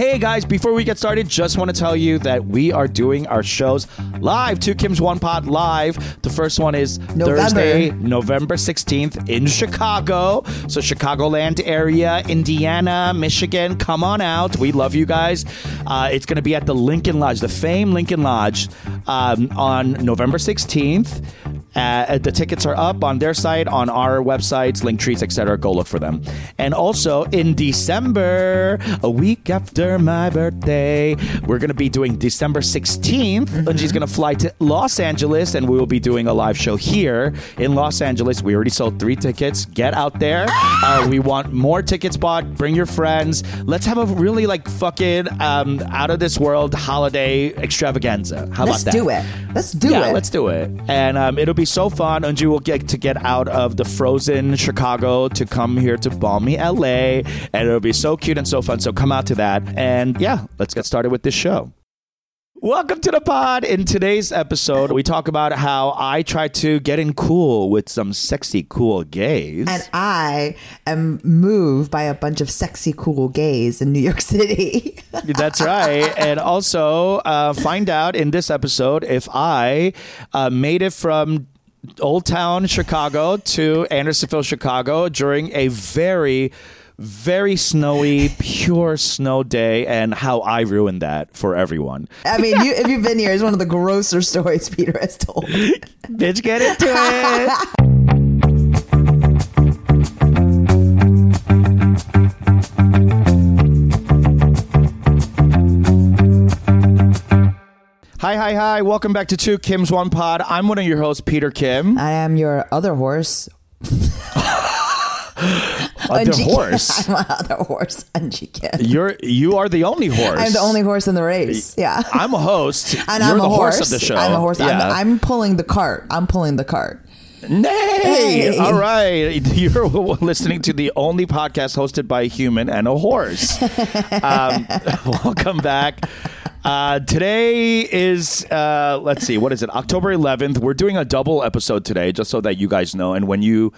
Hey guys, before we get started, just want to tell you that we are doing our shows live. Two Kim's One Pod live. The first one is November. Thursday, November 16th in Chicago. So, Chicagoland area, Indiana, Michigan, come on out. We love you guys. Uh, it's going to be at the Lincoln Lodge, the famed Lincoln Lodge, um, on November 16th. Uh, the tickets are up on their site, on our websites, Linktrees, etc. Go look for them. And also in December, a week after my birthday, we're going to be doing December 16th. And she's going to fly to Los Angeles, and we will be doing a live show here in Los Angeles. We already sold three tickets. Get out there. Uh, we want more tickets bought. Bring your friends. Let's have a really like fucking um, out of this world holiday extravaganza. How Let's about that? do it. Let's do yeah, it. let's do it. And um, it'll be so fun. and you will get to get out of the frozen Chicago to come here to balmy LA. And it'll be so cute and so fun. So come out to that. And yeah, let's get started with this show. Welcome to the pod. In today's episode, we talk about how I try to get in cool with some sexy, cool gays. and I am moved by a bunch of sexy, cool gays in New York City. That's right. And also uh, find out in this episode if I uh, made it from Old Town Chicago to Andersonville, Chicago during a very, very snowy, pure snow day and how I ruined that for everyone. I mean, you, if you've been here, it's one of the grosser stories Peter has told. Bitch, get into it. Hi, hi, hi. Welcome back to Two Kim's One Pod. I'm one of your hosts, Peter Kim. I am your other horse. The Eunji- horse. I'm my other horse, Eunji Kim. You're you are the only horse. I'm the only horse in the race. Yeah. I'm a host. and You're I'm the a horse. horse. of the show. I'm a horse. Yeah. I'm, I'm pulling the cart. I'm pulling the cart. Nay! Hey. All right. You're listening to the only podcast hosted by a human and a horse. um, welcome back. Uh, today is, uh, let's see, what is it? October 11th. We're doing a double episode today, just so that you guys know. And when you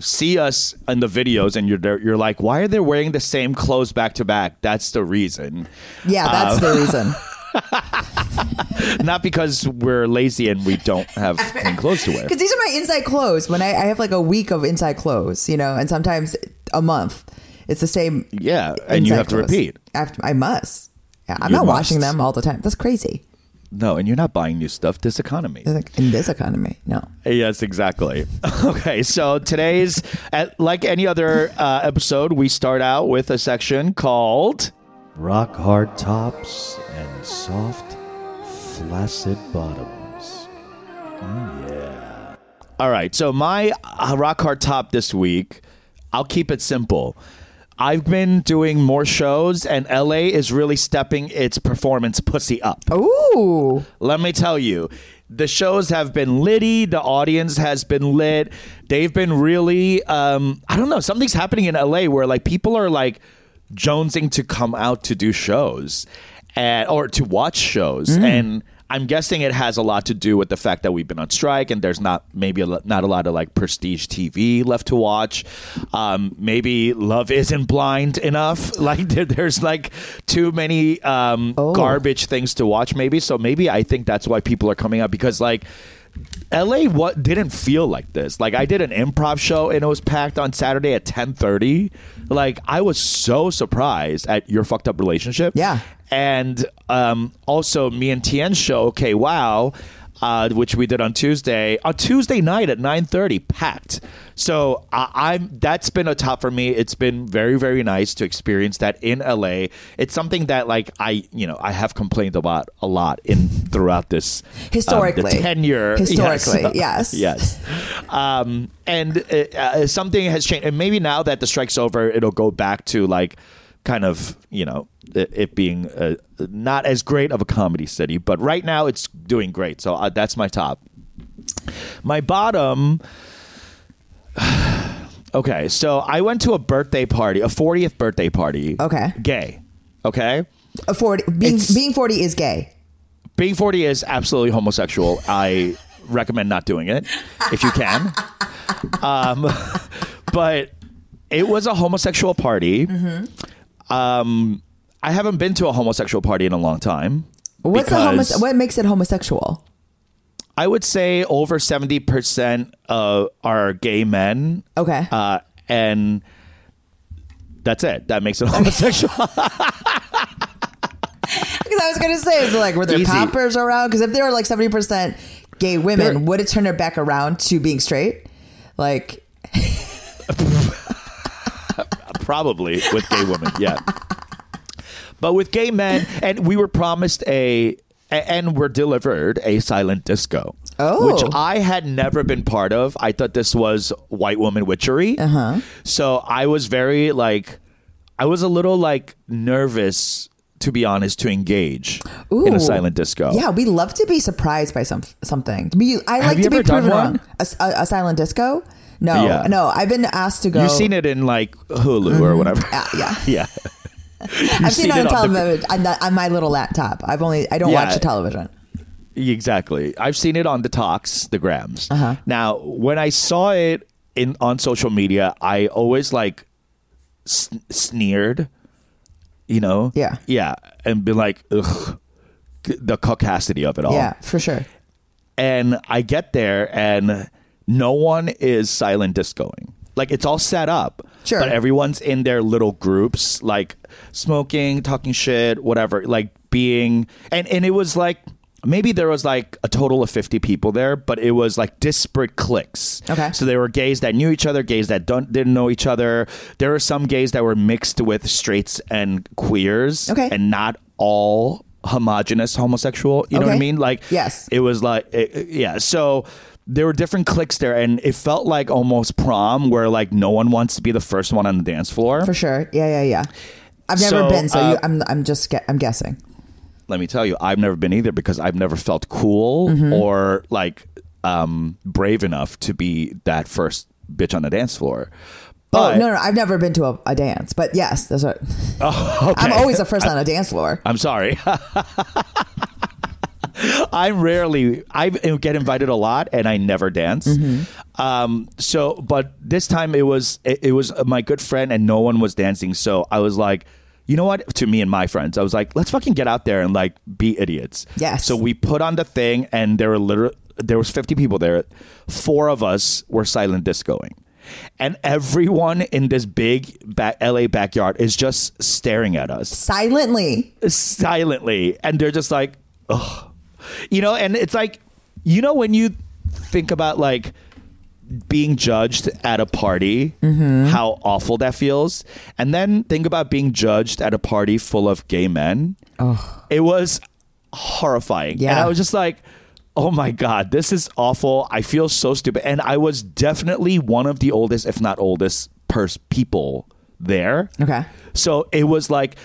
see us in the videos and you're there, you're like, why are they wearing the same clothes back to back? That's the reason. Yeah, that's Uh, the reason. Not because we're lazy and we don't have clean clothes to wear. Because these are my inside clothes. When I, I have like a week of inside clothes, you know, and sometimes a month. It's the same. Yeah. And you have to clothes. repeat. After, I must. Yeah, I'm You not washing them all the time. That's crazy. No, and you're not buying new stuff. This economy. In this economy, no. Yes, exactly. Okay, so today's, at, like any other uh, episode, we start out with a section called Rock hard tops and soft, flaccid bottoms. Yeah. All right, so my uh, rock hard top this week, I'll keep it simple. I've been doing more shows, and LA is really stepping its performance pussy up. Ooh. Let me tell you, the shows have been litty. The audience has been lit. They've been really, um, I don't know, something's happening in LA where like people are like jonesing to come out to do shows and, or to watch shows. And I'm guessing it has a lot to do with the fact that we've been on strike and there's not maybe a, not a lot of like prestige TV left to watch. Um, maybe love isn't blind enough. Like there, there's like too many um, Oh. garbage things to watch. Maybe so. Maybe I think that's why people are coming out because like. LA what didn't feel like this. Like I did an improv show and it was packed on Saturday at 10:30. Like I was so surprised at your fucked up relationship. Yeah. And um, also me and Tien's show, okay, wow, uh, which we did on Tuesday, on Tuesday night at 9:30, packed. So I, I'm that's been a top for me. It's been very very nice to experience that in LA. It's something that like I you know I have complained about a lot in throughout this um, Historically. the tenure Historically, yes. yes. Um, and uh, uh, something has changed, and maybe now that the strike's over, it'll go back to like kind of you know it, it being uh, not as great of a comedy city, but right now it's doing great. So uh, that's my top. My bottom. Okay, so I went to a birthday party, a 40th birthday party. Okay. Gay. Okay. A 40, being, It's- being 40 is gay. Being 40 is absolutely homosexual. I recommend not doing it if you can. Um, but it was a homosexual party. Um, I haven't been to a homosexual party in a long time. What's because homose- what makes it homosexual? I would say over seventy percent uh, are gay men. Okay. uh, and that's it. That makes it homosexual. Because I was gonna say, is like were there Easy. poppers around? Because if there were like seventy percent gay women, There- would it turn it back around to being straight? Like, Probably with gay women, yeah. But with gay men, and we were promised a, and were delivered a silent disco. Oh. Which I had never been part of. I thought this was white woman witchery. Uh-huh. So I was very like, I was a little like nervous, to be honest, to engage in a silent disco. yeah, we love to be surprised by some something. We, I Have like to be ever done proven one? wrong. A, a- a silent disco? No, Yeah. no. I've been asked to go. You've seen it in like Hulu or whatever. Uh, yeah. yeah. I've seen, it on the- television on, the- on my little laptop. I've only I don't Yeah. watch the television. Exactly. I've seen it on the talks, the grams. Uh-huh. Now, when I saw it in on social media, I always like sn- sneered, you know? Yeah. Yeah, and been like, ugh, the caucasity of it all. Yeah, for sure. And I get there and no one is silent discoing. Like it's all set up. Sure. But everyone's in their little groups, like smoking, talking shit, whatever, like being and and it was like maybe there was like a total of 50 people there, but it was like disparate cliques. Okay. So there were gays that knew each other, gays that don't didn't know each other. There were some gays that were mixed with straights and queers Okay. and not all homogenous homosexual. You know what I mean? Like Yes. it was like it- it- yeah so there were different cliques there and it felt like almost prom where like no one wants to be the first one on the dance floor For sure. Yeah, yeah, yeah. I've never So, been, so uh, you, I'm I'm just gue- I'm guessing. let me tell you i've never been either because i've never felt cool Mm-hmm. or like um brave enough to be that first bitch on the dance floor Oh but no, no, I've never been to a, a dance, but yes, that's what. Oh, okay. I'm always the first on a dance floor. I'm sorry. I'm rarely. I get invited a lot, and I never dance. Um, so, but this time it was it, it was my good friend, and no one was dancing. So I was like, you know what? To me and my friends, I was like, let's fucking get out there and like be idiots. Yes. So we put on the thing, and there were literally there was 50 people there. Four of us were silent discoing. And everyone in this big LA backyard is just staring at us Silently. silently and they're just like ugh you know and it's like you know when you think about like being judged at a party mm-hmm. how awful that feels and then think about being judged at a party full of gay men. It was horrifying. And Yeah. i was just like oh my god this is awful. I feel so stupid. And i was definitely one of the oldest if not oldest pers- people there. Okay. so it was like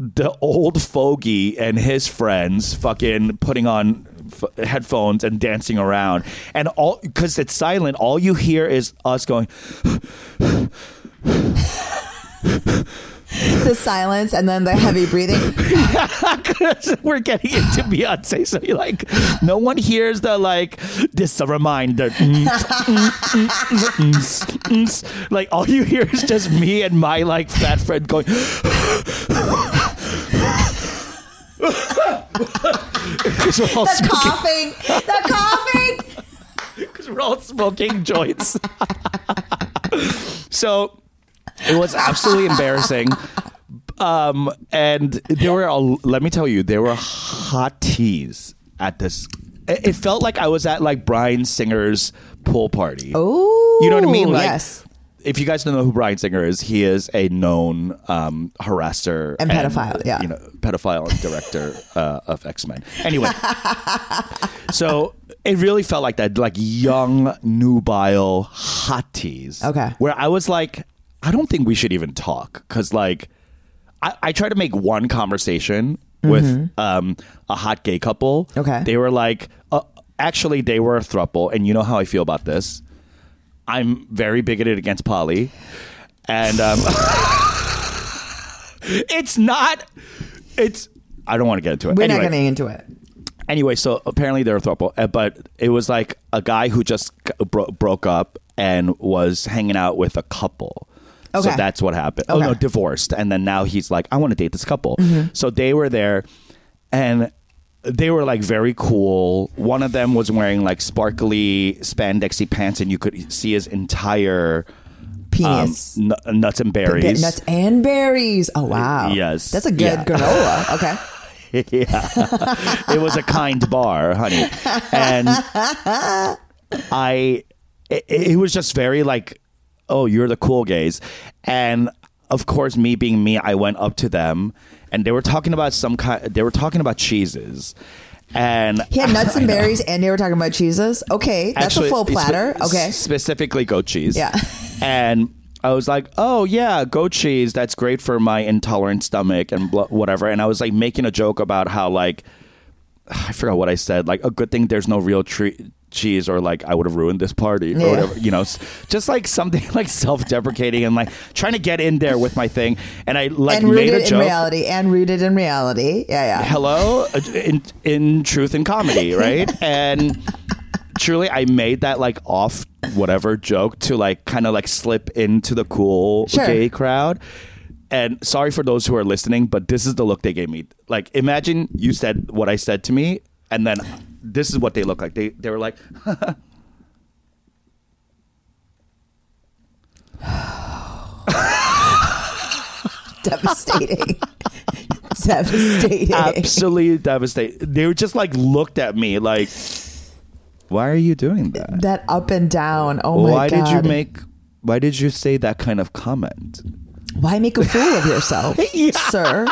the old fogey and his friends fucking putting on f- headphones and dancing around. And all, because it's silent, all you hear is us going, The silence and then the heavy breathing. we're getting into Beyonce. So you're like, no one hears the like, this is a reminder. Mm, mm, mm. Like all you hear is just me and my like fat friend going, Because we're all The smoking- coughing. The coughing. because we're all smoking joints. so it was absolutely embarrassing. Um, and there were, a, let me tell you, there were hot teas at this. It it felt like I was at like Bryan Singer's pool party. Oh, you know what I mean? Like, yes. If you guys don't know who Bryan Singer is, he is a known um, harasser And pedophile, yeah. you know, pedophile and director uh, of X Men. Anyway, so it really felt like that, like young, nubile, hotties. Okay. Where I was like, I don't think we should even talk because, like, I, I tried to make one conversation with um, a hot gay couple. Mm-hmm. Okay. They were like, uh, actually, they were a throuple, and you know how I feel about this. I'm very bigoted against poly, and um, it's not. It's. I don't want to get into it. We're anyway, not getting into it. anyway, so apparently they're a throuple, uh, but it was like a guy who just bro- broke up and was hanging out with a couple. Okay. So that's what happened. Oh no, divorced, and then now he's like, I want to date this couple. Mm-hmm. So they were there, and they were like very cool. One of them was wearing like sparkly spandexy pants, and you could see his entire um, Penis. nuts and berries. nuts and berries. Oh wow. Yes. That's a good Yeah. granola. Okay. yeah. it was a kind bar, honey. And I, it, it was just very like, oh, you're the cool gays. And of course, me being me, I went up to them and they were talking about some kind, they were talking about cheeses. And He had nuts and berries, and they were talking about cheeses. Okay, that's Actually, a full spe- platter. okay. Specifically goat cheese. Yeah. And I was like, oh, yeah, goat cheese. That's great for my intolerant stomach and whatever. And I was like making a joke about how, like, I forgot what I said. Like, a good thing there's no real tre- cheese, or like, I would have ruined this party, Yeah. or whatever. You know, just like something like self deprecating and like trying to get in there with my thing. And I like and made a in reality. And rooted in reality. Yeah, yeah. hello uh, in in truth and comedy right and truly i made that like off whatever joke to like kind of like slip into the cool Sure. gay crowd and sorry for those who are listening but this is the look they gave me like imagine you said what i said to me and then this is what they look like they they were like Devastating. Devastating. absolutely devastating. they were just like looked at me like why are you doing that That up and down. Oh my why god. Why did you make why did you say that kind of comment Why make a fool of yourself, sir?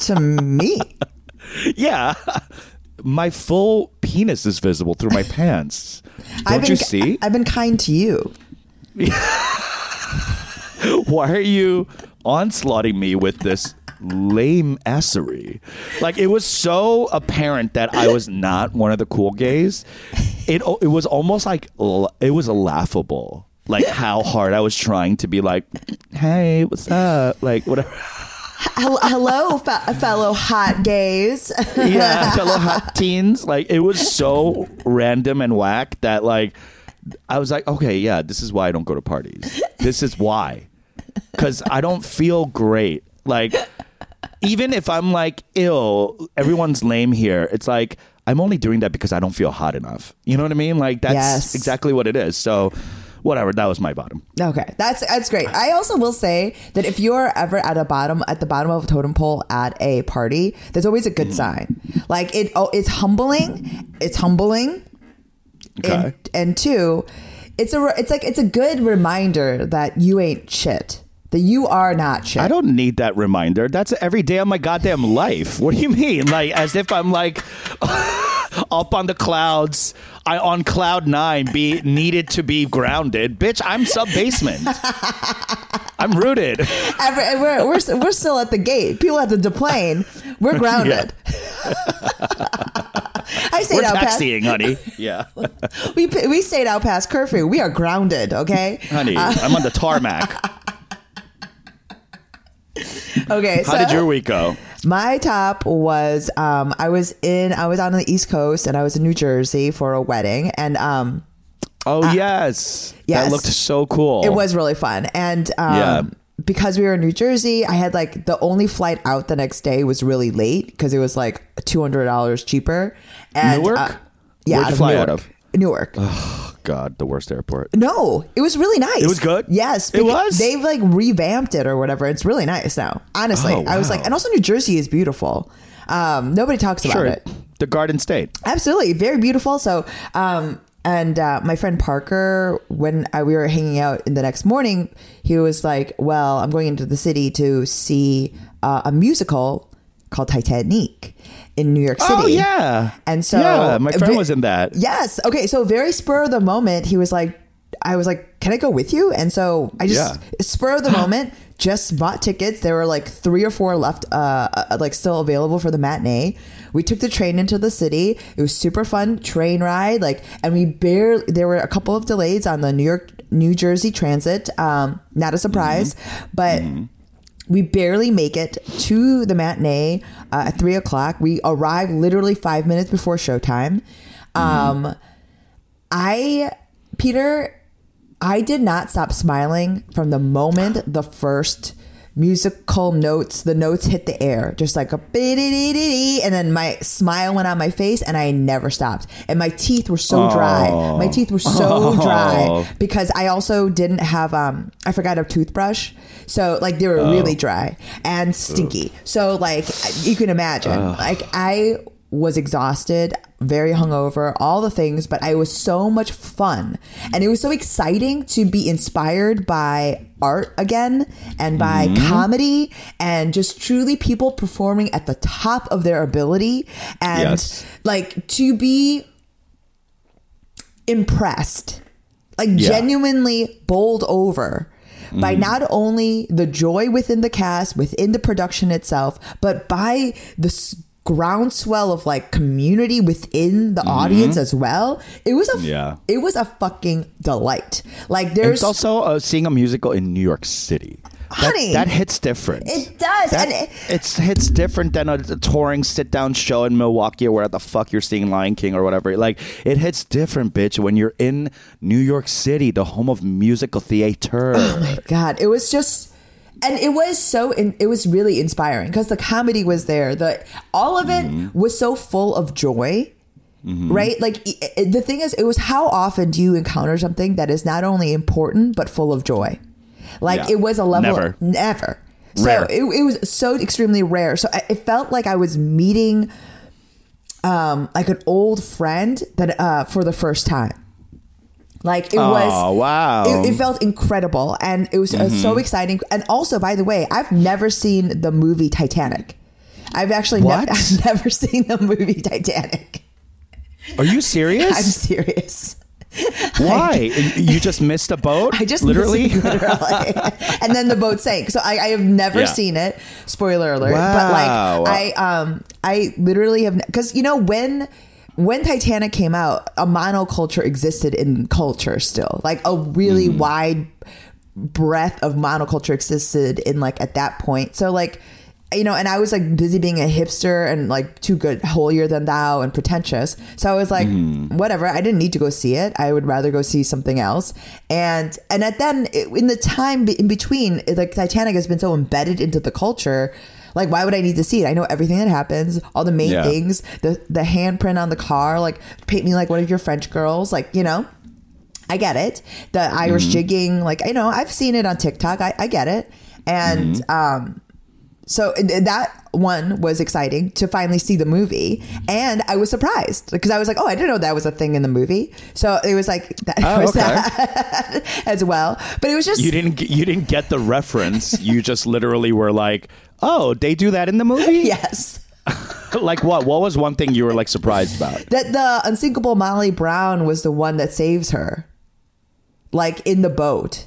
To me. yeah my full penis is visible through my pants. Don't been, you see? I've been kind to you. why are you onslaughting me with this lame assery? Like it was so apparent that i was not one of the cool gays. It it was almost like it was laughable like how hard i was trying to be like hey what's up? Like whatever Hello, fe- fellow hot gays. yeah, fellow hot teens. Like it was so random and whack that like I was like, okay, yeah, this is why I don't go to parties. This is why, because I don't feel great. Like even if I'm like ill, everyone's lame here. It's like I'm only doing that because I don't feel hot enough. You know what I mean? Like that's Yes. exactly what it is. So whatever. That was my bottom. Okay, that's that's great. I also will say that if you're ever at a bottom at the bottom of a totem pole at a party, that's always a good mm. sign. Like it, oh, it's humbling. It's humbling, Okay. and and two, it's a it's like it's a good reminder that you ain't shit. That you are not shit. I don't need that reminder. That's every day of my goddamn life. What do you mean? Like as if I'm like up on the clouds, I on cloud nine, be needed to be grounded. Bitch, I'm sub basement. I'm rooted. Every, we're, we're we're still at the gate. People have to deplane. We're grounded. I stayed We're out past. taxiing, honey. Yeah, We we stayed out past curfew. We are grounded. Okay. honey. Uh, I'm on the tarmac. Okay. How so did your week go? My top was um I was in I was on the East Coast and I was in New Jersey for a wedding and um Oh yes, yes. that looked so cool. it was really fun and um Yeah. because we were in New Jersey I had like the only flight out the next day was really late because it was like $200 cheaper and Newark? uh, yeah Where'd out you of fly Newark. out of? Newark. God, the worst airport. No, it was really nice. It was good? Yes, It was? They've like revamped it or whatever. It's really nice now. Honestly, Oh, I was like, and also New Jersey is beautiful. Um, nobody talks about Sure, it. the Garden State. Absolutely, very beautiful. So, um, and uh, my friend Parker, when I, we were hanging out in the next morning, he was like, "Well, I'm going into the city to see uh, a musical called Titanic in New York City." Oh yeah, And so, yeah, my friend was in that. Yes. Okay. So very spur of the moment, he was like, I was like, can I go with you? And so I just Yeah. spur of the moment, just bought tickets. There were like three or four left, uh, uh, like still available for the matinee. We took the train into the city. It was super fun train ride. Like, and we barely, there were a couple of delays on the New York, New Jersey transit. Um, not a surprise, but we barely make it to the matinee uh, at three o'clock. We arrive literally five minutes before showtime. Um, I, Peter, I did not stop smiling from the moment the first musical notes, the notes hit the air, just like a biddy and then my smile went on my face and I never stopped. And my teeth were so dry. My teeth were so dry because I also didn't have um I forgot a toothbrush. So like they were really dry and stinky. So like you can imagine. Like I was exhausted, very hungover, all the things, but I was so much fun. And it was so exciting to be inspired by art again and by mm-hmm. comedy and just truly people performing at the top of their ability and Yes. like to be impressed, like genuinely bowled over by mm-hmm. not only the joy within the cast, within the production itself, but by the groundswell of like community within the audience as well. It was a Yeah. it was a fucking delight. Like there's it's also uh, seeing a musical in New York City. That- Honey. that, hits different. It does, That- and it- it's hits different than a, a touring sit down show in Milwaukee where the fuck you're seeing Lion King or whatever. Like it hits different, bitch, when you're in New York City, the home of musical theater. Oh my god it was just and it was so in, it was really inspiring because the comedy was there the all of it Mm-hmm. was so full of joy right like i- i- the thing is it was how often do you encounter something that is not only important but full of joy like Yeah. it was a level Never. never so Rare. it, it was so extremely rare so I, it felt like i was meeting um like an old friend that uh for the first time like it was Oh, wow. it, it felt incredible and it was uh, Mm-hmm. so exciting and also by the way i've never seen the movie titanic i've actually never, i've never seen the movie titanic Are you serious? i'm serious Why? you just missed a boat? I just literally. literally, and then the boat sank. So I, I have never Yeah. seen it. Spoiler alert! Wow. But like I um I literally have because you know when when Titanic came out, a monoculture existed in culture still, like a really Mm-hmm. wide breadth of monoculture existed in like at that point. So like you know, and I was like busy being a hipster and like too good, holier than thou, and pretentious. So I was like, Mm-hmm. whatever. I didn't need to go see it. I would rather go see something else. And and at then it- in the time in between, like Titanic has been so embedded into the culture. Like, why would I need to see it? I know everything that happens, all the main Yeah. things, the the handprint on the car. Like, paint me like one of your French girls. Like, you know. I get it. The Irish jigging, like you know, I've seen it on TikTok. I, I get it, and um, so that one was exciting to finally see the movie, and I was surprised because I was like, oh, I didn't know that was a thing in the movie. So it was like that Oh, was okay. that as well. But it was just You didn't. get- You didn't get the reference. you just literally were like, "Oh, they do that in the movie." yes. like what? What was one thing you were like surprised about? that the unsinkable Molly Brown was the one that saves her, like in the boat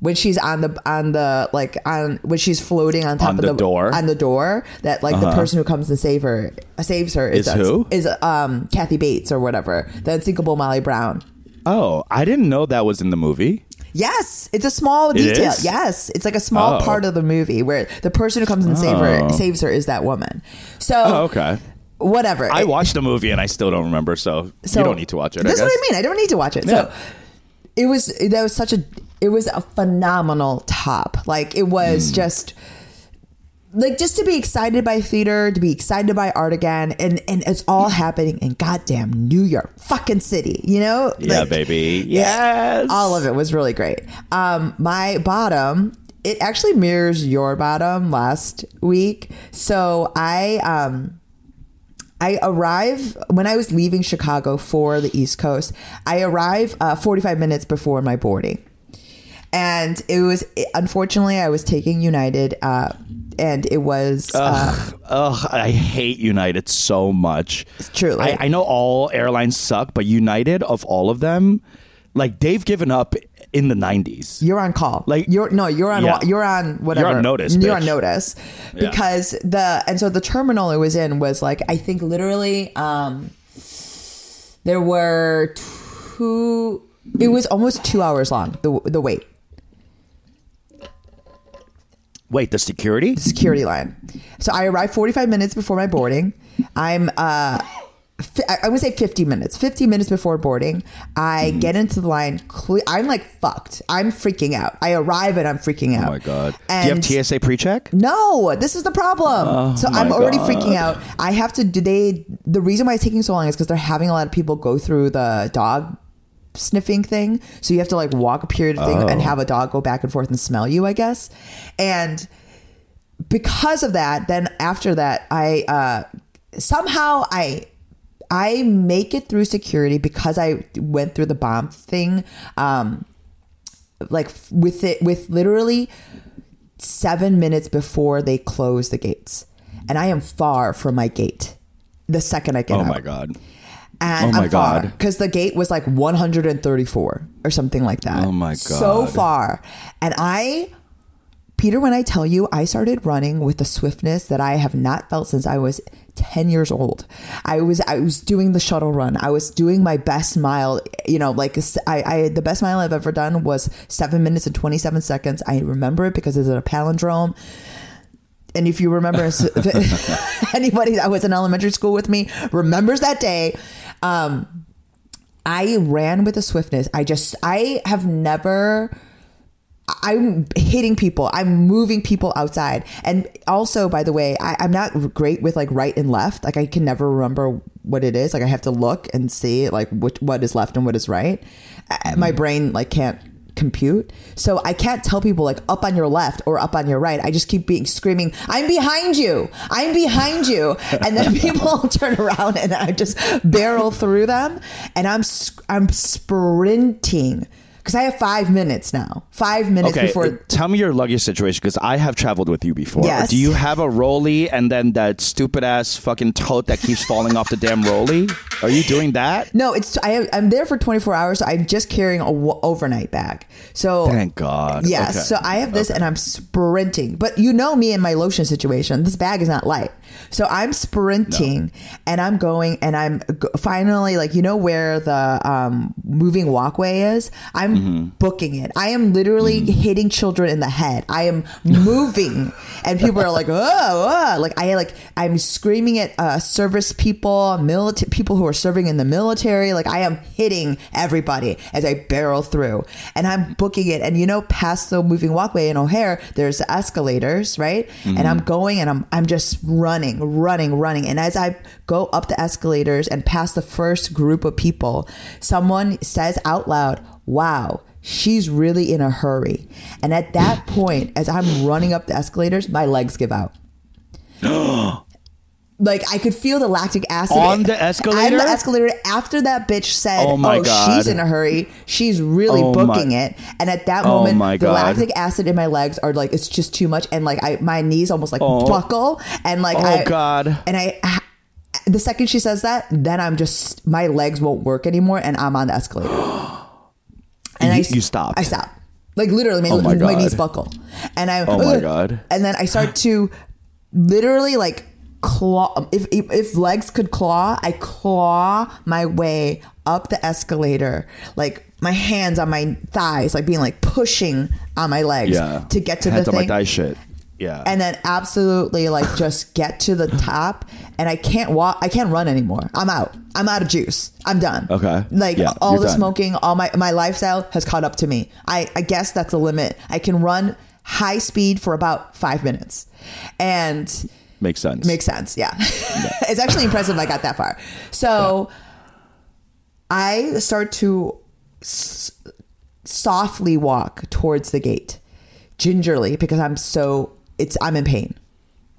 when she's on the on the like on when she's floating on top On of the the door? Uh-huh. on the door. That like the person who comes to save her saves her Is who? is um Kathy Bates or whatever. The unsinkable Molly Brown. Oh, I didn't know that was in the movie. Yes, it's a small detail. is? Yes, it's like a small Oh. part of the movie where the person who comes and save her Oh. saves her is that woman. So Oh, okay. whatever. I It- watched the movie and I still don't remember, so, So you don't need to watch it. That's what. I mean. I don't need to watch it. Yeah. So it was that was such a it was a phenomenal top. Like it was just like just to be excited by theater, to be excited by art again, and and it's all happening in goddamn New York fucking city. You know? Yeah, Like, baby. Yes. all of it was really great. Um, my bottom, it actually mirrors your bottom last week. So I um I arrive when I was leaving Chicago for the East Coast. I arrive uh, 45 minutes before my boarding. And it was unfortunately I was taking United uh, and it was uh, Ugh, I hate United so much. Truly. I, I know all airlines suck, but United, of all of them, like they've given up in the 90s. You're on call. Like- you're no, you're on. Yeah. You're on whatever. You're on notice, You're bitch. on notice Yeah. because the and so the terminal it was in was like I think literally um there were two. It was almost two hours long. The the wait Wait, the security? The security line. So I arrived 45 minutes before my boarding. I'm uh I I would say 50 minutes. 50 minutes before boarding, I Mm-hmm. get into the line. Cle- I'm like fucked. I'm freaking out. I arrive and I'm freaking out. Oh my god. And Do you have TSA pre-check? no, this is the problem. so I'm Oh already God. freaking out. I have to do they the reason why it's taking so long is because they're having a lot of people go through the dog sniffing thing. So you have to like walk a period of thing Oh. and have a dog go back and forth and smell you, I guess. And because of that, then after that, I uh somehow I I make it through security because I went through the bomb thing. Um like with it with literally seven minutes before they close the gates. And I am far from my gate the second I get Oh out. my god. And Oh my I'm far God. because the gate was like 134 or something like that. Oh my god! So far. And I, Peter, when I tell you, I started running with the swiftness that I have not felt since I was 10 years old. I was I was doing the shuttle run. I was doing my best mile. You know, like I, I the best mile I've ever done was seven minutes and 27 seconds. I remember it because it's a palindrome. And if you remember, anybody that was in elementary school with me remembers that day. Um, I ran with a swiftness. I just, I have never. I'm hitting people. I'm moving people outside. And also, by the way, I, I'm not great with like right and left. Like I can never remember what it is. Like I have to look and see like what what is left and what is right. I- My brain like can't compute. So I can't tell people like up on your left or up on your right. I just keep being screaming, I'm behind you. I'm behind you. And then people turn around and I just barrel through them and I'm I'm sprinting because I have 5 minutes now. 5 minutes Okay, before uh, tell me your luggage situation because I have traveled with you before. Yes. Do you have a rolly and then that stupid ass fucking tote that keeps falling off the damn rolly? Are you doing that? No, it's I, I'm there for 24 hours. So I'm just carrying a w- overnight bag. So Thank God. Yes. Okay. So I have this and I'm sprinting. But you know me and my lotion situation. This bag is not light. So I'm sprinting and I'm going and I'm finally like you know where the um, moving walkway is. I'm Mm-hmm. booking it. I am literally hitting children in the head. I am moving and people are like, oh, oh. like I like I'm screaming at uh, service people, military people who are serving in the military. Like I am hitting everybody as I barrel through, and I'm booking it. And you know, past the moving walkway in O'Hare, there's the escalators, right? And I'm going and I'm I'm just running, running, running. And as I go up the escalators and past the first group of people, someone says out loud, "Wow." She's really in a hurry. And at that point, as I'm running up the escalators, my legs give out. like I could feel the lactic acid On the escalator? On the escalator after that bitch said, Oh "Oh, my God. she's in a hurry. She's really Oh booking my- it." And at that Oh moment, the God. lactic acid in my legs are like it's just too much, and like I my knees almost like Oh. buckle, and like Oh, I God. and I. The second she says that, then I'm just my legs won't work anymore, and I'm on the escalator. And You- I you stopped. I stop. Like literally, my, Oh my my knees buckle, and I. Oh my God. And then I start to literally like claw. If, if if legs could claw, I claw my way up the escalator, like my hands on my thighs, like being like pushing on my legs Yeah. to get to Hands the on thing my thigh shit. Yeah. and then absolutely like just get to the top and i can't walk i can't run anymore i'm out i'm out of juice i'm done Okay. like Yeah, all the done. smoking all my my lifestyle has caught up to me i i guess that's the limit i can run high speed for about five minutes and Makes sense. Makes sense. Yeah. it's actually impressive I got that far. So I start to s- softly walk towards the gate gingerly because I'm so it's I'm in pain.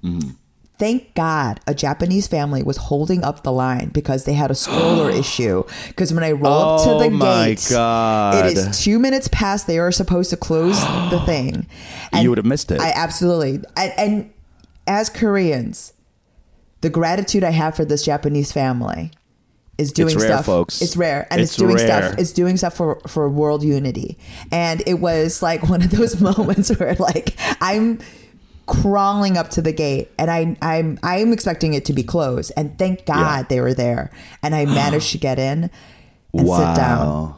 Mm-hmm. Thank God a Japanese family was holding up the line because they had a stroller issue. Because when I roll up to Oh the my gate, God. it is two minutes past they are supposed to close the thing. And You would have missed it. I absolutely. And, and as Koreans, the gratitude I have for this Japanese family is doing it's rare, stuff. folks. It's rare, and it's, It's doing rare. stuff. It's doing stuff for for world unity. And it was like one of those moments where like I'm crawling up to the gate and I I'm I'm expecting it to be closed and thank God Yeah. they were there and I managed to get in and sit down. wow.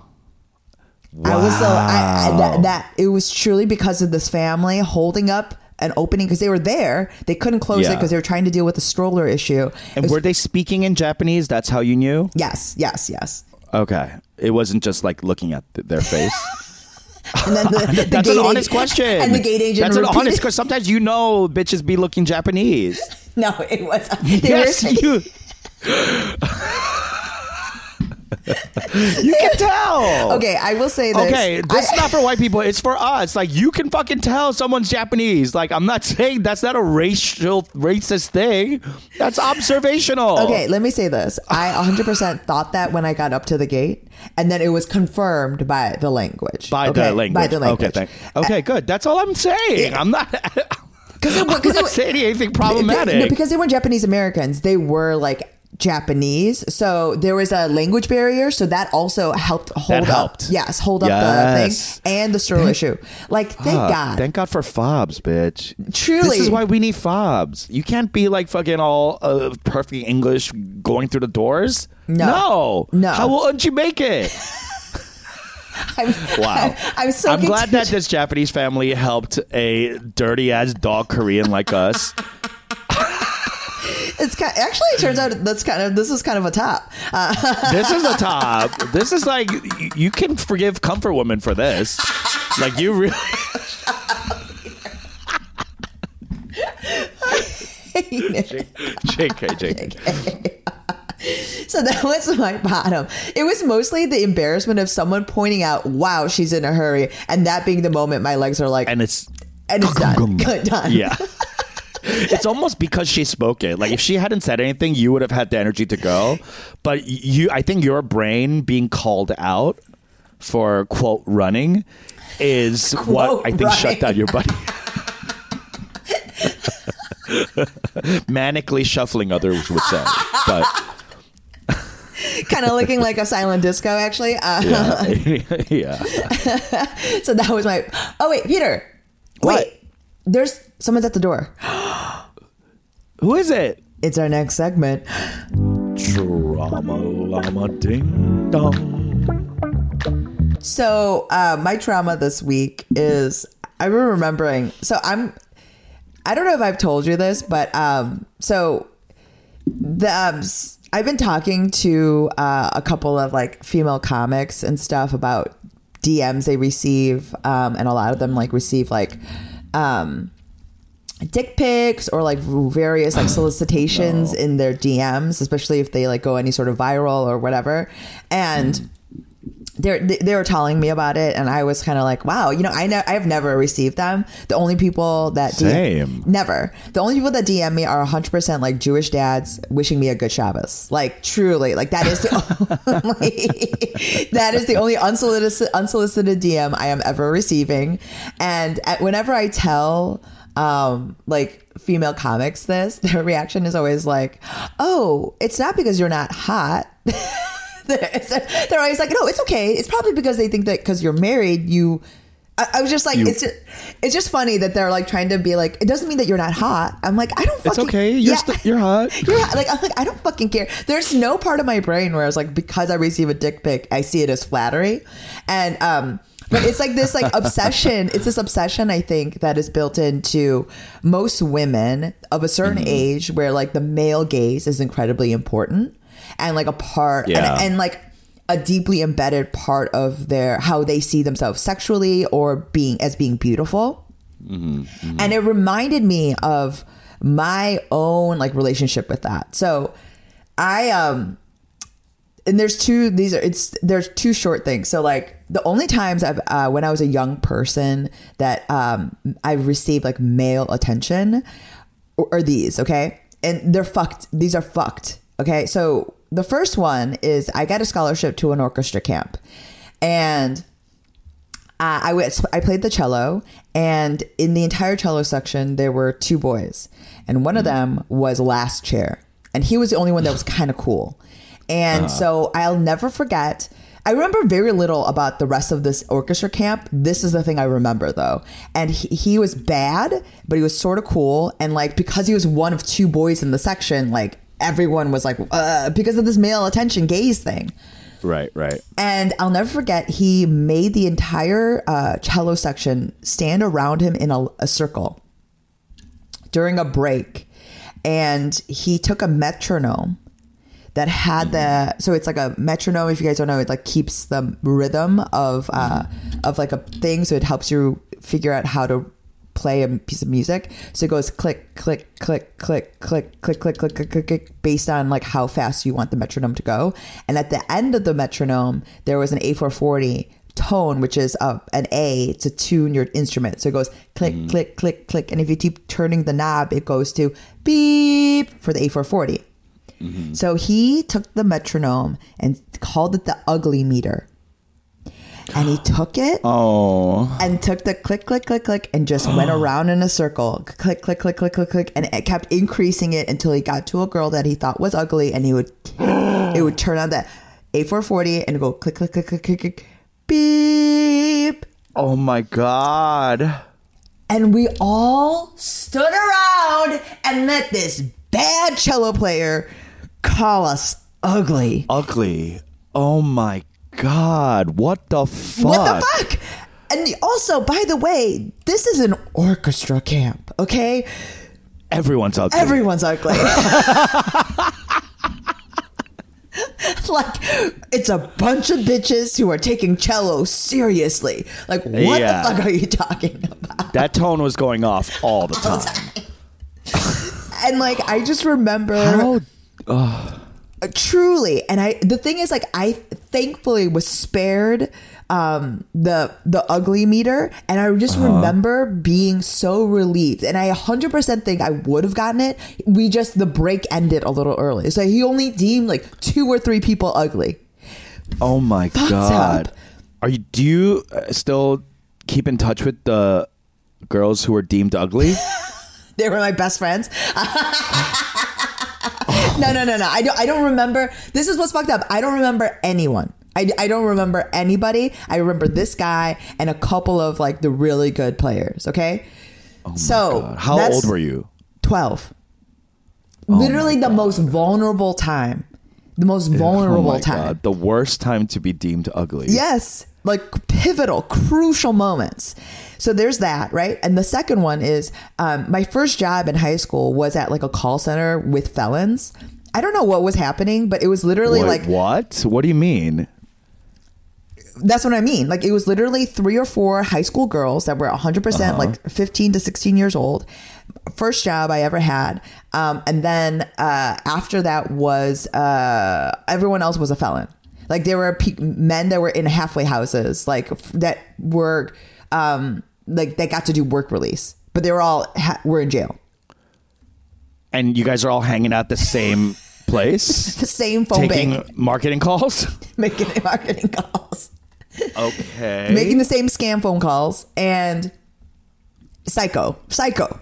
I was so I, I Wow. that, that it was truly because of this family holding up an opening because they were there. They couldn't close it because they were trying to deal with the stroller issue. And was- were they speaking in Japanese? That's how you knew? yes, yes, yes. Okay. It wasn't just like looking at th- their face. And then the, the That's an honest agent- question. And the gate agent That's an honest question. Sometimes you know bitches be looking Japanese. No, it was. They yes, were, you. You can tell. okay, I will say this. Okay, this I- is not for white people. It's for us. Like you can fucking tell someone's Japanese. Like I'm not saying that's not a racial racist thing. That's observational. Okay, let me say this. I 100% thought that when I got up to the gate, and then it was confirmed by the language. By okay? the language. By the language. Okay, okay, good. That's all I'm saying. I'm not. Because it, I'm not saying anything problematic. No, because they weren't Japanese Americans. They were like Japanese. So there was a language barrier. So that also helped hold helped. up. Yes, hold up Yes. the thing and the stroller issue. Like, thank Fuck. God. Thank God for fobs, bitch. Truly. This is why we need fobs. You can't be like fucking all uh, perfect English going through the doors. No. No. No. How won't you make it? I'm, Wow. I'm so I'm glad that this Japanese family helped a dirty ass dog Korean like us. Kind, actually it turns out that's kind of this is kind of a top. Uh, This is a top. This is like you, can forgive comfort women for this. Like you really. JK, JK. so that was my bottom. It was mostly the embarrassment of someone pointing out, "Wow, she's in a hurry," and that being the moment my legs are like, And it's and it's done, Good, done. Yeah. It's almost because she spoke it. Like if she hadn't said anything, you would have had the energy to go. But you, I think your brain being called out for quote running is Quote, what I think running. shut down your body. Manically shuffling, others would say. But kind of looking like a silent disco, actually. Uh, yeah, yeah. so that was my. Oh wait, Peter. What? Wait, there's someone's at the door. Who is it? It's our next segment. Drama llama ding dong. So uh, my trauma this week is I'm remembering. So I'm. I don't know if I've told you this, but um, so the um, s- I've been talking to uh, a couple of like female comics and stuff about DMs they receive, um, and a lot of them like receive like um, dick pics or like various like solicitations in their DMs, especially if they like go any sort of viral or whatever, and they're they they were telling me about it and i was kind of like wow you know i know i've never received them. The only people that Same. never. The only people that dm me are 100% like jewish dads wishing me a good shabbos. Like truly. Like that is the only that is the only unsolicited unsolicited dm i am ever receiving. And at, whenever i tell um like female comics this their reaction is always like oh it's not because you're not hot they're always like, no, it's okay. It's probably because they think that because you're married, you. I, I was just like, You- it's just, it's just funny that they're like trying to be like, it doesn't mean that you're not hot. I'm like, I don't. It's Fucking, okay. You're Yeah. st- you're hot. You're hot. like, I'm like, I don't fucking care. There's no part of my brain where I was like, because I receive a dick pic, I see it as flattery, and um. But it's like this like obsession. It's this obsession I think that is built into most women of a certain Mm-hmm. age where like the male gaze is incredibly important and like a part Yeah. and, and like a deeply embedded part of their how they see themselves sexually or being as being beautiful. And it reminded me of my own like relationship with that. So i um and there's two these are it's there's two short things. So like the only times i've uh, when i was a young person that um i received like male attention are these okay? And they're fucked. These are fucked okay? So the first one is i got a scholarship to an orchestra camp. And uh, I went, I played the cello, and in the entire cello section, there were two boys, and one of them was last chair, and he was the only one that was kind of cool, and so I'll never forget. I remember very little about the rest of this orchestra camp. This is the thing I remember though, and he, he was bad, but he was sort of cool, and like because he was one of two boys in the section, like everyone was like uh, because of this male attention gaze thing. Right, right. And I'll never forget, he made the entire uh, cello section stand around him in a, a circle. during a break, and he took a metronome that had the so it's like a metronome. If you guys don't know, it like keeps the rhythm of uh, of like a thing, so it helps you figure out how to play a piece of music. So it goes click, click, click, click, click, click, click, click, click, click, click, based on like how fast you want the metronome to go. And at the end of the metronome, there was an A440 tone, which is uh, an A to tune your instrument. So it goes click, click, click, click. And if you keep turning the knob, it goes to beep for the A440. So he took the metronome and called it the ugly meter. And he took it Oh. and took the click, click, click, click, and just went around in a circle. Click, click, click, click, click, click, and it kept increasing it until he got to a girl that he thought was ugly, and he would it would turn on the A four forty and go click, click, click, click, click, click, beep, Oh my god. and we all stood around and let this bad cello player call us ugly. Ugly. Oh my god. What the fuck? What the fuck? And also, by the way, this is an orchestra camp, okay? Everyone's ugly. Everyone's ugly. like it's a bunch of bitches who are taking cello seriously. Like what Yeah. the fuck are you talking about? that tone was going off all the time. And like I just remember How uh, truly. And I the thing is like I thankfully was spared um the the ugly meter. And I just remember being so relieved. And I 100% think I would have gotten it. We just the break ended a little early. So he only deemed like two or three people ugly. Oh my Fucked god. up. Are you do you uh, still keep in touch with the girls who were deemed ugly? they were my best friends no no no no I don't I don't remember this is what's fucked up I don't remember anyone I, I don't remember anybody. I remember this guy and a couple of like the really good players. Okay, oh so God. How old were you? Twelve. Oh Literally the most vulnerable time. The most vulnerable oh time. God. The worst time to be deemed ugly. Yes, like pivotal, crucial moments. So there's that, right? And the second one is um, my first job in high school was at like a call center with felons. I don't know what was happening, but it was literally Wait, like what? What do you mean? that's what I mean. Like it was literally three or four high school girls that were 100% Uh-huh. like 15 to 16 years old. First job I ever had. Um, and then uh, after that was uh, everyone else was a felon. Like there were pe- men that were in halfway houses, like f- that were um, like they got to do work release, but they were all ha- were in jail. And you guys are all hanging out the same place? The same phone taking bank, marketing calls? making marketing calls. Okay. making the same scam phone calls and psycho psycho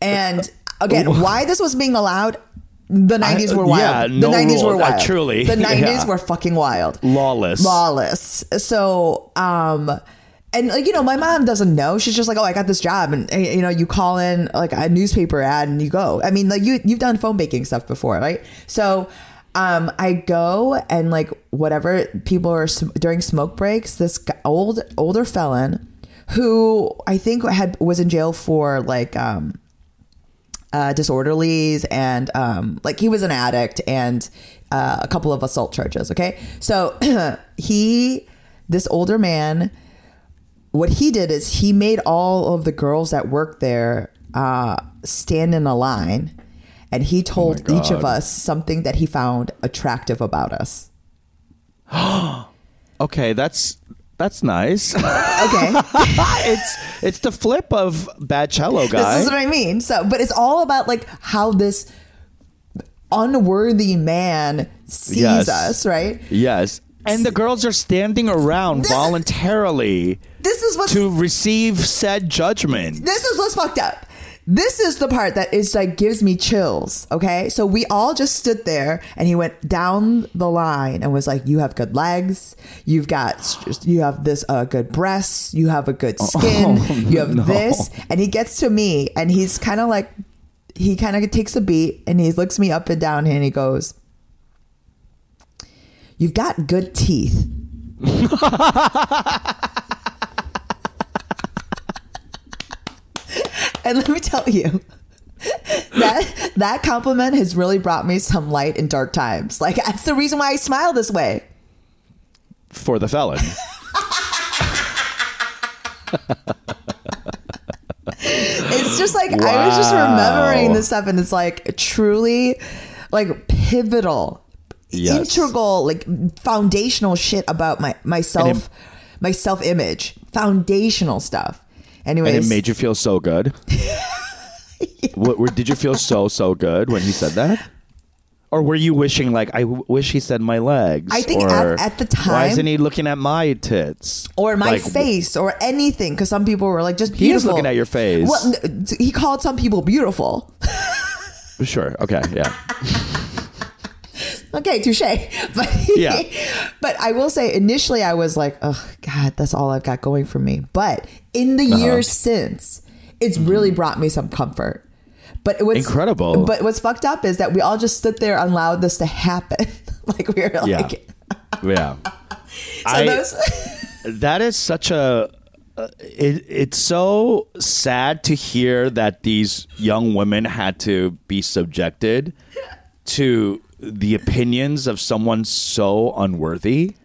and again why this was being allowed the 90s were wild yeah, the no 90s were. Uh, wild truly. the 90s Yeah. were fucking wild lawless. lawless so um and like you know my mom doesn't know she's just like oh i got this job and eh, you know you call in like a newspaper ad and you go i mean like you you've done phone baking stuff before right so um i go and like whatever people are sm- during smoke breaks this old older felon who i think had was in jail for like um uh, disorderlies and um, like he was an addict and uh, a couple of assault charges. Okay, so he, this older man, what he did is he made all of the girls that worked there uh, stand in a line, and he told each of us something that he found attractive about us. Okay, that's that's nice. Okay. it's it's the flip of bad cello guy. This is what I mean. So, but it's all about like how this unworthy man sees Yes. us, right? yes. And the girls are standing around This- voluntarily This is what's to receive said judgment. this is what's fucked up. This is the part that is like gives me chills. Okay, so we all just stood there, and he went down the line and was like, "You have good legs. You've got you have this uh, good breasts. You have a good skin. you have this." And he gets to me, and he's kind of like, he kind of takes a beat, and he looks me up and down, and he goes, "You've got good teeth." And let me tell you, that that compliment has really brought me some light in dark times. Like that's the reason why I smile this way. For the felon. It's just like I was just remembering this stuff, and it's like truly like pivotal, Yes. integral, like foundational shit about my myself, my self image, foundational stuff. Anyways, And it made you feel so good. what, were- did you feel so so good when he said that? Or were you wishing like I w- wish he said my legs? I think at- at the time, why isn't he looking at my tits or my Like, face or anything because some people were like just beautiful. He beautiful. looking at your face. Well, he called some people beautiful. Sure. Okay. Yeah. okay, touche. But Yeah. but I will say initially I was like, oh God, that's all I've got going for me. But in the Uh-huh. years since, it's really brought me some comfort. But what's Mm-hmm. Incredible. But what's fucked up is that we all just stood there and allowed this to happen. like we were Yeah. like, Yeah. so I- those. that is such a uh, it, it's so sad to hear that these young women had to be subjected to the opinions of someone so unworthy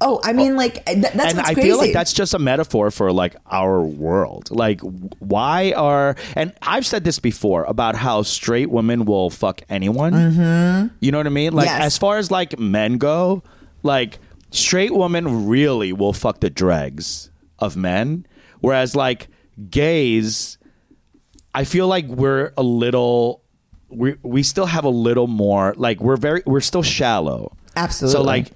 oh, I mean, like th- that's and I crazy. feel like that's just a metaphor for like our world. Like, why are and I've said this before about how straight women will fuck anyone. Mm-hmm. You know what I mean? Like, Yes. as far as like men go, like straight women really will fuck the dregs of men, whereas like gays, I feel like we're a little. We, we still have a little more like we're very we're still shallow Absolutely. so like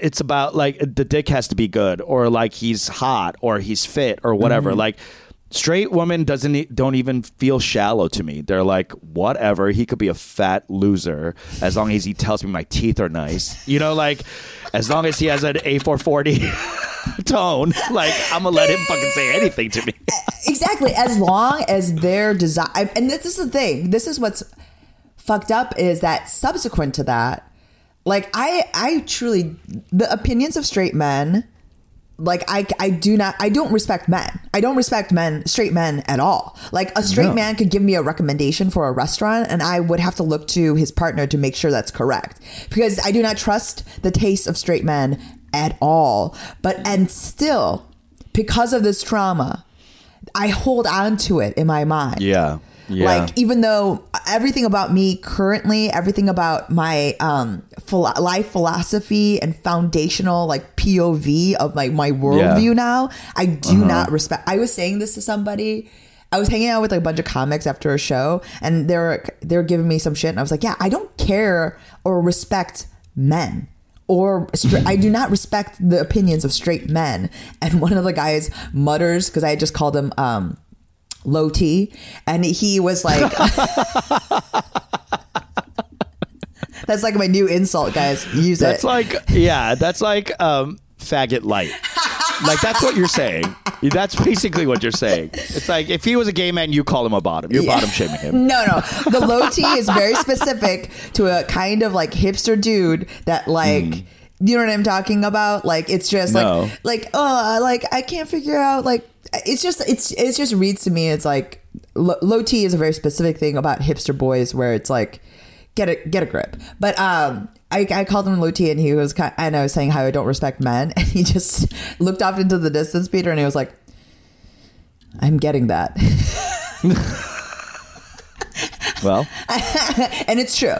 it's about like the dick has to be good or like he's hot or he's fit or whatever. Mm-hmm. Like straight women doesn't don't even feel shallow to me. They're like whatever he could be a fat loser as long as he tells me my teeth are nice. You know like as long as he has an a440 tone like i'm gonna let him fucking say anything to me. Exactly. As long as their desire and this is the thing. This is what's fucked up is that subsequent to that like i i truly the opinions of straight men like I, I do not I don't respect men. I don't respect men, straight men at all. Like a straight No. man could give me a recommendation for a restaurant and I would have to look to his partner to make sure that's correct. Because I do not trust the taste of straight men at all. But and still because of this trauma, I hold on to it in my mind. yeah yeah Like even though everything about me currently, everything about my um philo- life philosophy and foundational like POV of my my worldview Yeah. now, I do Uh-huh. not respect. I was saying this to somebody. I was hanging out with like a bunch of comics after a show, and they're they're giving me some shit, and I was like, yeah, I don't care or respect men. Or stra- I do not respect the opinions of straight men. And one of the guys mutters because I had just called him um, low T, and he was like, "That's like my new insult, guys. Use That's it." That's like yeah, that's like um faggot light. like that's what you're saying. That's basically what you're saying. It's like if he was a gay man, you call him a bottom. You're Yeah. bottom shaming him. no, no. The low T is very specific to a kind of like hipster dude that like. You know what I'm talking about? Like it's just. No. like like oh like I can't figure out like it's just it's it's just reads to me it's like lo- low T is a very specific thing about hipster boys where it's like get a get a grip. But um I, I called him low T and he was kind and I was saying how I don't respect men and he just looked off into the distance Peter and he was like I'm getting that. Well, and it's true.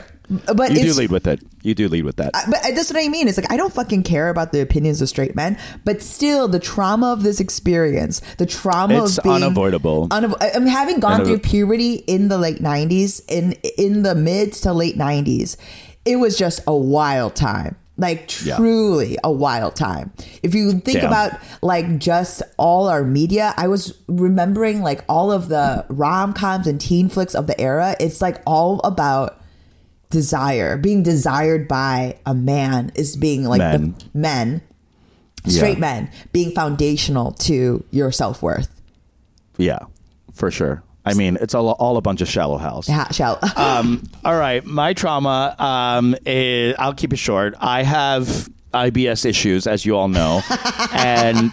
But you do lead with it. You do lead with that. but that's what I mean. It's like I don't fucking care about the opinions of straight men, but still, the trauma of this experience, the trauma It's of being unavoidable. Unavo- I mean, having gone Unav- through puberty in the late '90s, in in the mid to late '90s, it was just a wild time. Like Yeah. truly a wild time. If you think Yeah. about like just all our media, I was remembering like all of the rom coms and teen flicks of the era. It's like all about desire, being desired by a man is being like Men. the men, straight Yeah. men, being foundational to your self worth. yeah, for sure. I mean, it's all, all a bunch of shallow house. Yeah, shallow. um, all right, my trauma. Um, is, I'll keep it short. I have IBS issues, as you all know, and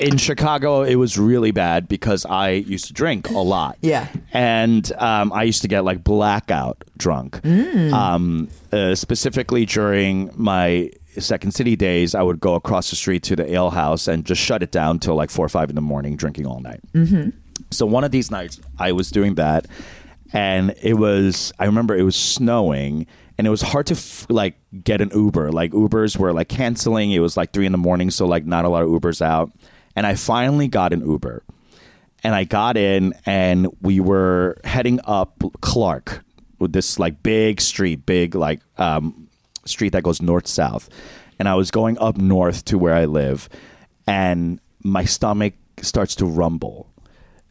in Chicago, it was really bad because I used to drink a lot. Yeah. And um, I used to get like blackout drunk. Um, uh, specifically during my Second City days, I would go across the street to the ale house and just shut it down till like four or five in the morning, drinking all night. So one of these nights, I was doing that, and it was. I remember it was snowing, and it was hard to f- like get an Uber. Like Ubers were like canceling. It was like three in the morning, so like not a lot of Ubers out. And I finally got an Uber, and I got in, and we were heading up Clark with this like big street, big like um, street that goes north south, and I was going up north to where I live, and my stomach starts to rumble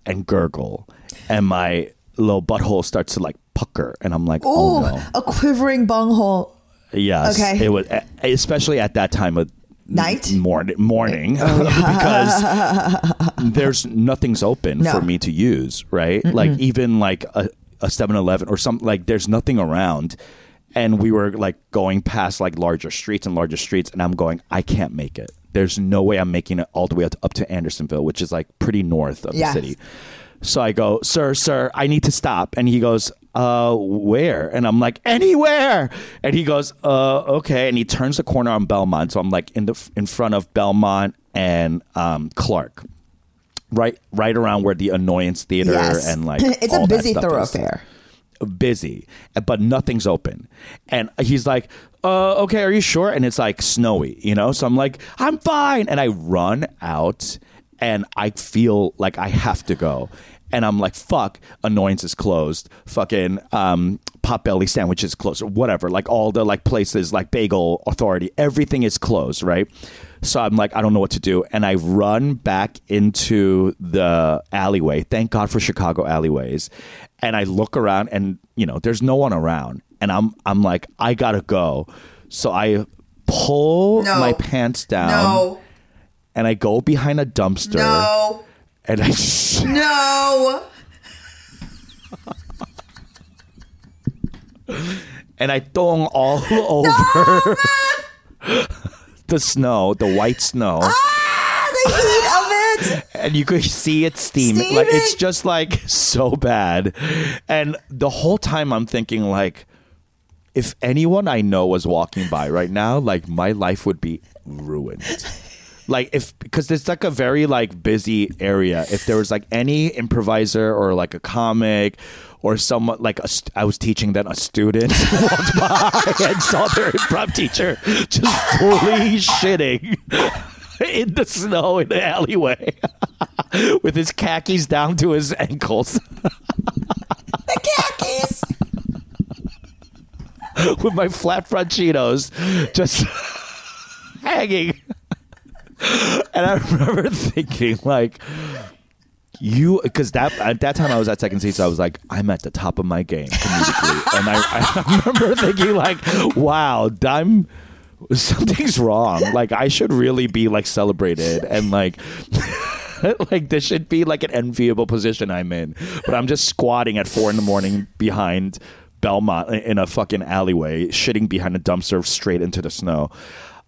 and gurgle, and my little butthole starts to like pucker, and I'm like, oh no, a quivering bunghole. yes, Okay. it was, especially at that time of Night? morning, morning, Oh, because there's nothing's open No. for me to use, right? Like even like a a 7-Eleven or something like there's nothing around. And we were like going past like larger streets and larger streets, and I'm going, I can't make it. There's no way I'm making it all the way up to, up to Andersonville, which is like pretty north of Yes. the city. So I go, sir, sir, I need to stop. And he goes, uh, where? And I'm like, anywhere. And he goes, uh, okay. And he turns the corner on Belmont. So I'm like in the in front of Belmont and um, Clark, right, right around where the Annoyance Theater Yes. and like it's a busy stuff is thoroughfare. busy, but nothing's open. And he's like, uh, okay, are you sure? And it's like snowy, you know? So I'm like, I'm fine. And I run out and I feel like I have to go. And I'm like, fuck, annoyance is closed. Fucking um, Potbelly sandwich is closed or whatever. Like all the like places like Bagel Authority, everything is closed, right? So I'm like, I don't know what to do. And I run back into the alleyway. Thank God for Chicago alleyways. And I look around and, you know, there's no one around. And I'm I'm like, I gotta go. So I pull No. my pants down and I go behind a dumpster no, and I no. and I 'em all over the snow, the white snow. Ah, the heat of it. and you could see it steaming. Like it's Steaming. just like so bad. And the whole time I'm thinking like if anyone I know was walking by right now, like my life would be ruined. Like if because it's like a very like busy area. If there was like any improviser or like a comic or someone like a st- I was teaching then a student walked by and saw their improv teacher just fully shitting in the snow in the alleyway with his khakis down to his ankles the Khakis. with my flat front Cheetos just hanging. And I remember thinking, like, you, because that at that time I was at Second City, so I was like, I'm at the top of my game and I, I remember thinking, like, wow, I'm something's wrong. Like, I should really be like celebrated and like. like this should be like an enviable position I'm in, but I'm just squatting at four in the morning behind Belmont in a fucking alleyway, shitting behind a dumpster straight into the snow.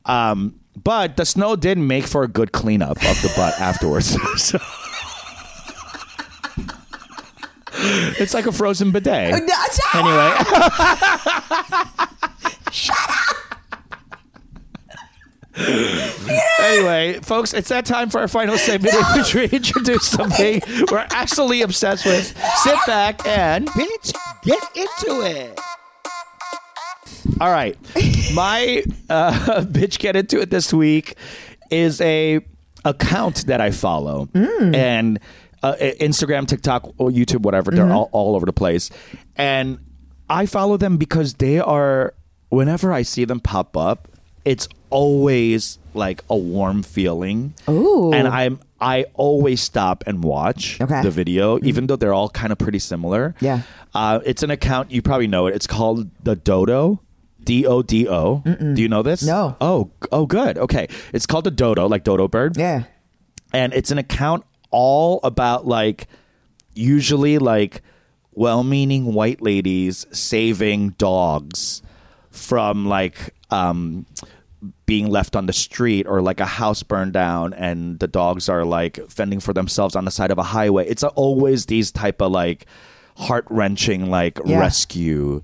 Um, but the snow did make for a good cleanup of the butt afterwards. so. It's like a frozen bidet. Uh, anyway. Shut up. anyway, folks, it's that time for our final segment in which we introduce something we're absolutely obsessed with. Sit back and bitch, get into it. All right, my uh, bitch get into it this week is a account that I follow and uh, Instagram, TikTok, or YouTube, whatever. They're all, all over the place, and I follow them because they are. Whenever I see them pop up, it's always like a warm feeling. Ooh. And I'm I always stop and watch Okay. the video, even though they're all kind of pretty similar. Yeah. Uh, it's an account you probably know it. It's called the Dodo. D O D O. Do you know this? No. Oh, oh, good. Okay, it's called the Dodo, like dodo bird Yeah. and it's an account all about like usually like well-meaning white ladies saving dogs from like um being left on the street or like a house burned down and the dogs are like fending for themselves on the side of a highway. It's always these type of like heart wrenching like Yeah. rescue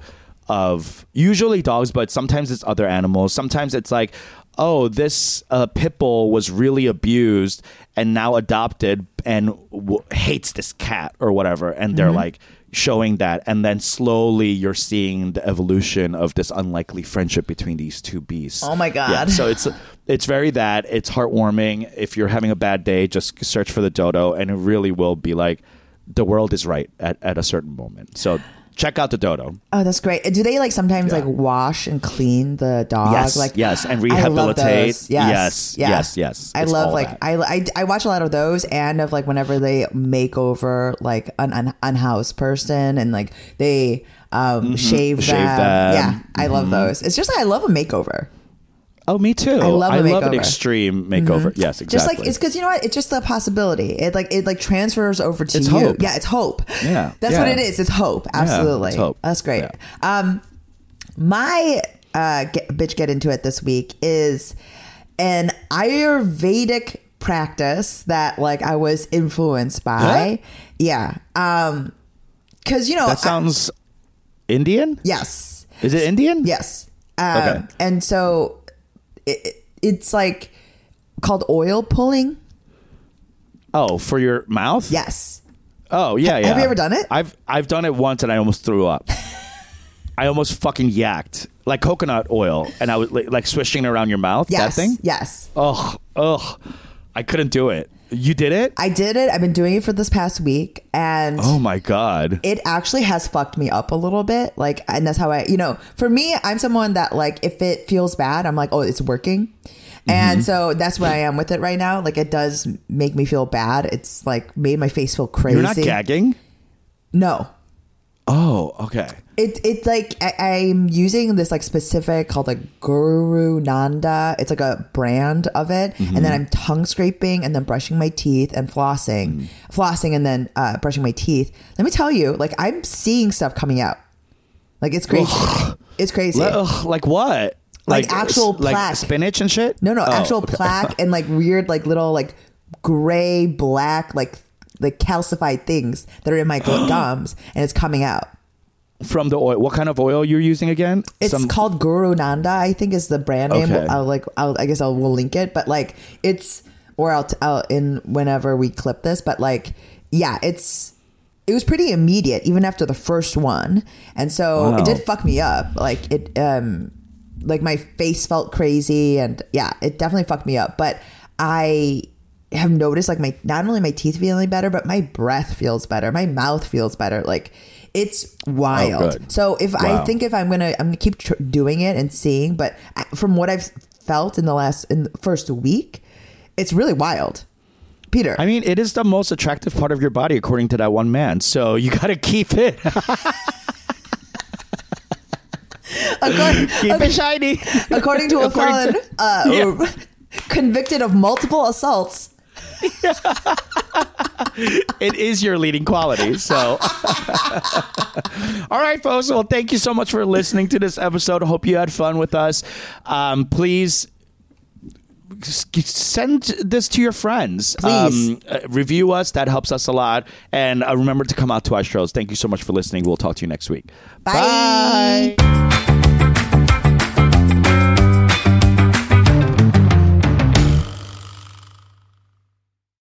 of usually dogs, but sometimes it's other animals. Sometimes it's like, oh, this uh, pit bull was really abused and now adopted and w- hates this cat or whatever, and they're Mm-hmm. like showing that, and then slowly you're seeing the evolution of this unlikely friendship between these two beasts. Oh my God. Yeah, so it's it's very that it's heartwarming. If you're having a bad day, just search for the dodo, and it really will be like the world is right at, at a certain moment. So check out the dodo. Oh, that's great. Do they like sometimes like wash and clean the dog? Yes, like yes, and rehabilitate. Yes, Yes, yeah. yes, yes. I It's love like. I, I I watch a lot of those and of like whenever they make over like an un, unhoused person and like they um shave, Mm-hmm. Shave them. them. Yeah, I love those. It's just like I love a makeover. Oh, me too. I love a an makeover. Mm-hmm. extreme makeover. Yes, exactly. Just like it's because you know what? It's just a possibility. It like it like transfers over to It's you. hope. Yeah, it's hope. Yeah, that's yeah. what it is. It's hope. Absolutely. it's hope. That's great. Yeah. Um, my uh, get, bitch get into it this week is an Ayurvedic practice that like I was influenced by. Yeah. Um, because you know, that sounds Indian. Yes, Is it Indian? yes. Um, Okay. and so it, it's like called oil pulling. Oh, for your mouth? Yes. Oh, yeah, yeah. Have you ever done it? I've I've done it once and I almost threw up. I almost fucking yacked like coconut oil, and I was like, like swishing it around your mouth. Yes. That thing. Yes. Ugh, ugh. I couldn't do it. You did it? I did it. I've been doing it for this past week and oh my god. it actually has fucked me up a little bit. Like, and that's how I, you know, for me, I'm someone that like, if it feels bad, I'm like, oh, it's working. And mm-hmm. so that's where I am with it right now. Like, it does make me feel bad. It's like made my face feel crazy. You're not gagging. No. Oh, okay. It, it's like I, I'm using this like specific called like Guru Nanda. It's like a brand of it, and then I'm tongue scraping and then brushing my teeth and flossing, flossing and then uh, brushing my teeth. Let me tell you, like I'm seeing stuff coming out. Like it's crazy. it's crazy. Ugh, like what? Like actual s- like plaque. spinach and shit. No, no, Oh, actual okay. plaque and like weird, like little, like gray, black, like like calcified things that are in my gums, and it's coming out. From the oil. What kind of oil you're using again? It's Some- called Guru Nanda, I think is the brand name. Okay. I'll like, I'll, I guess I'll we'll link it, but like it's or I'll, t- I'll in whenever we clip this, but like yeah, it's it was pretty immediate even after the first one, and so Wow. it did fuck me up. Like it, um, like my face felt crazy, and yeah, it definitely fucked me up. But I have noticed like my not only my teeth feeling better, but my breath feels better, my mouth feels better, like. It's wild. Oh. So if I think if I'm gonna I'm gonna keep tr- doing it and seeing, but from what I've felt in the last in the first week, it's really wild. Peter, I mean, it is the most attractive part of your body, according to that one man. So you got to keep it, according, keep it shiny. according to a According felon to- uh, Yeah. convicted of multiple assaults. It is your leading quality. So, all right, folks. Well, thank you so much for listening to this episode. I hope you had fun with us. Um, please send this to your friends. Please. Um, uh, review us. That helps us a lot. And uh, remember to come out to our shows. Thank you so much for listening. We'll talk to you next week. Bye. Bye.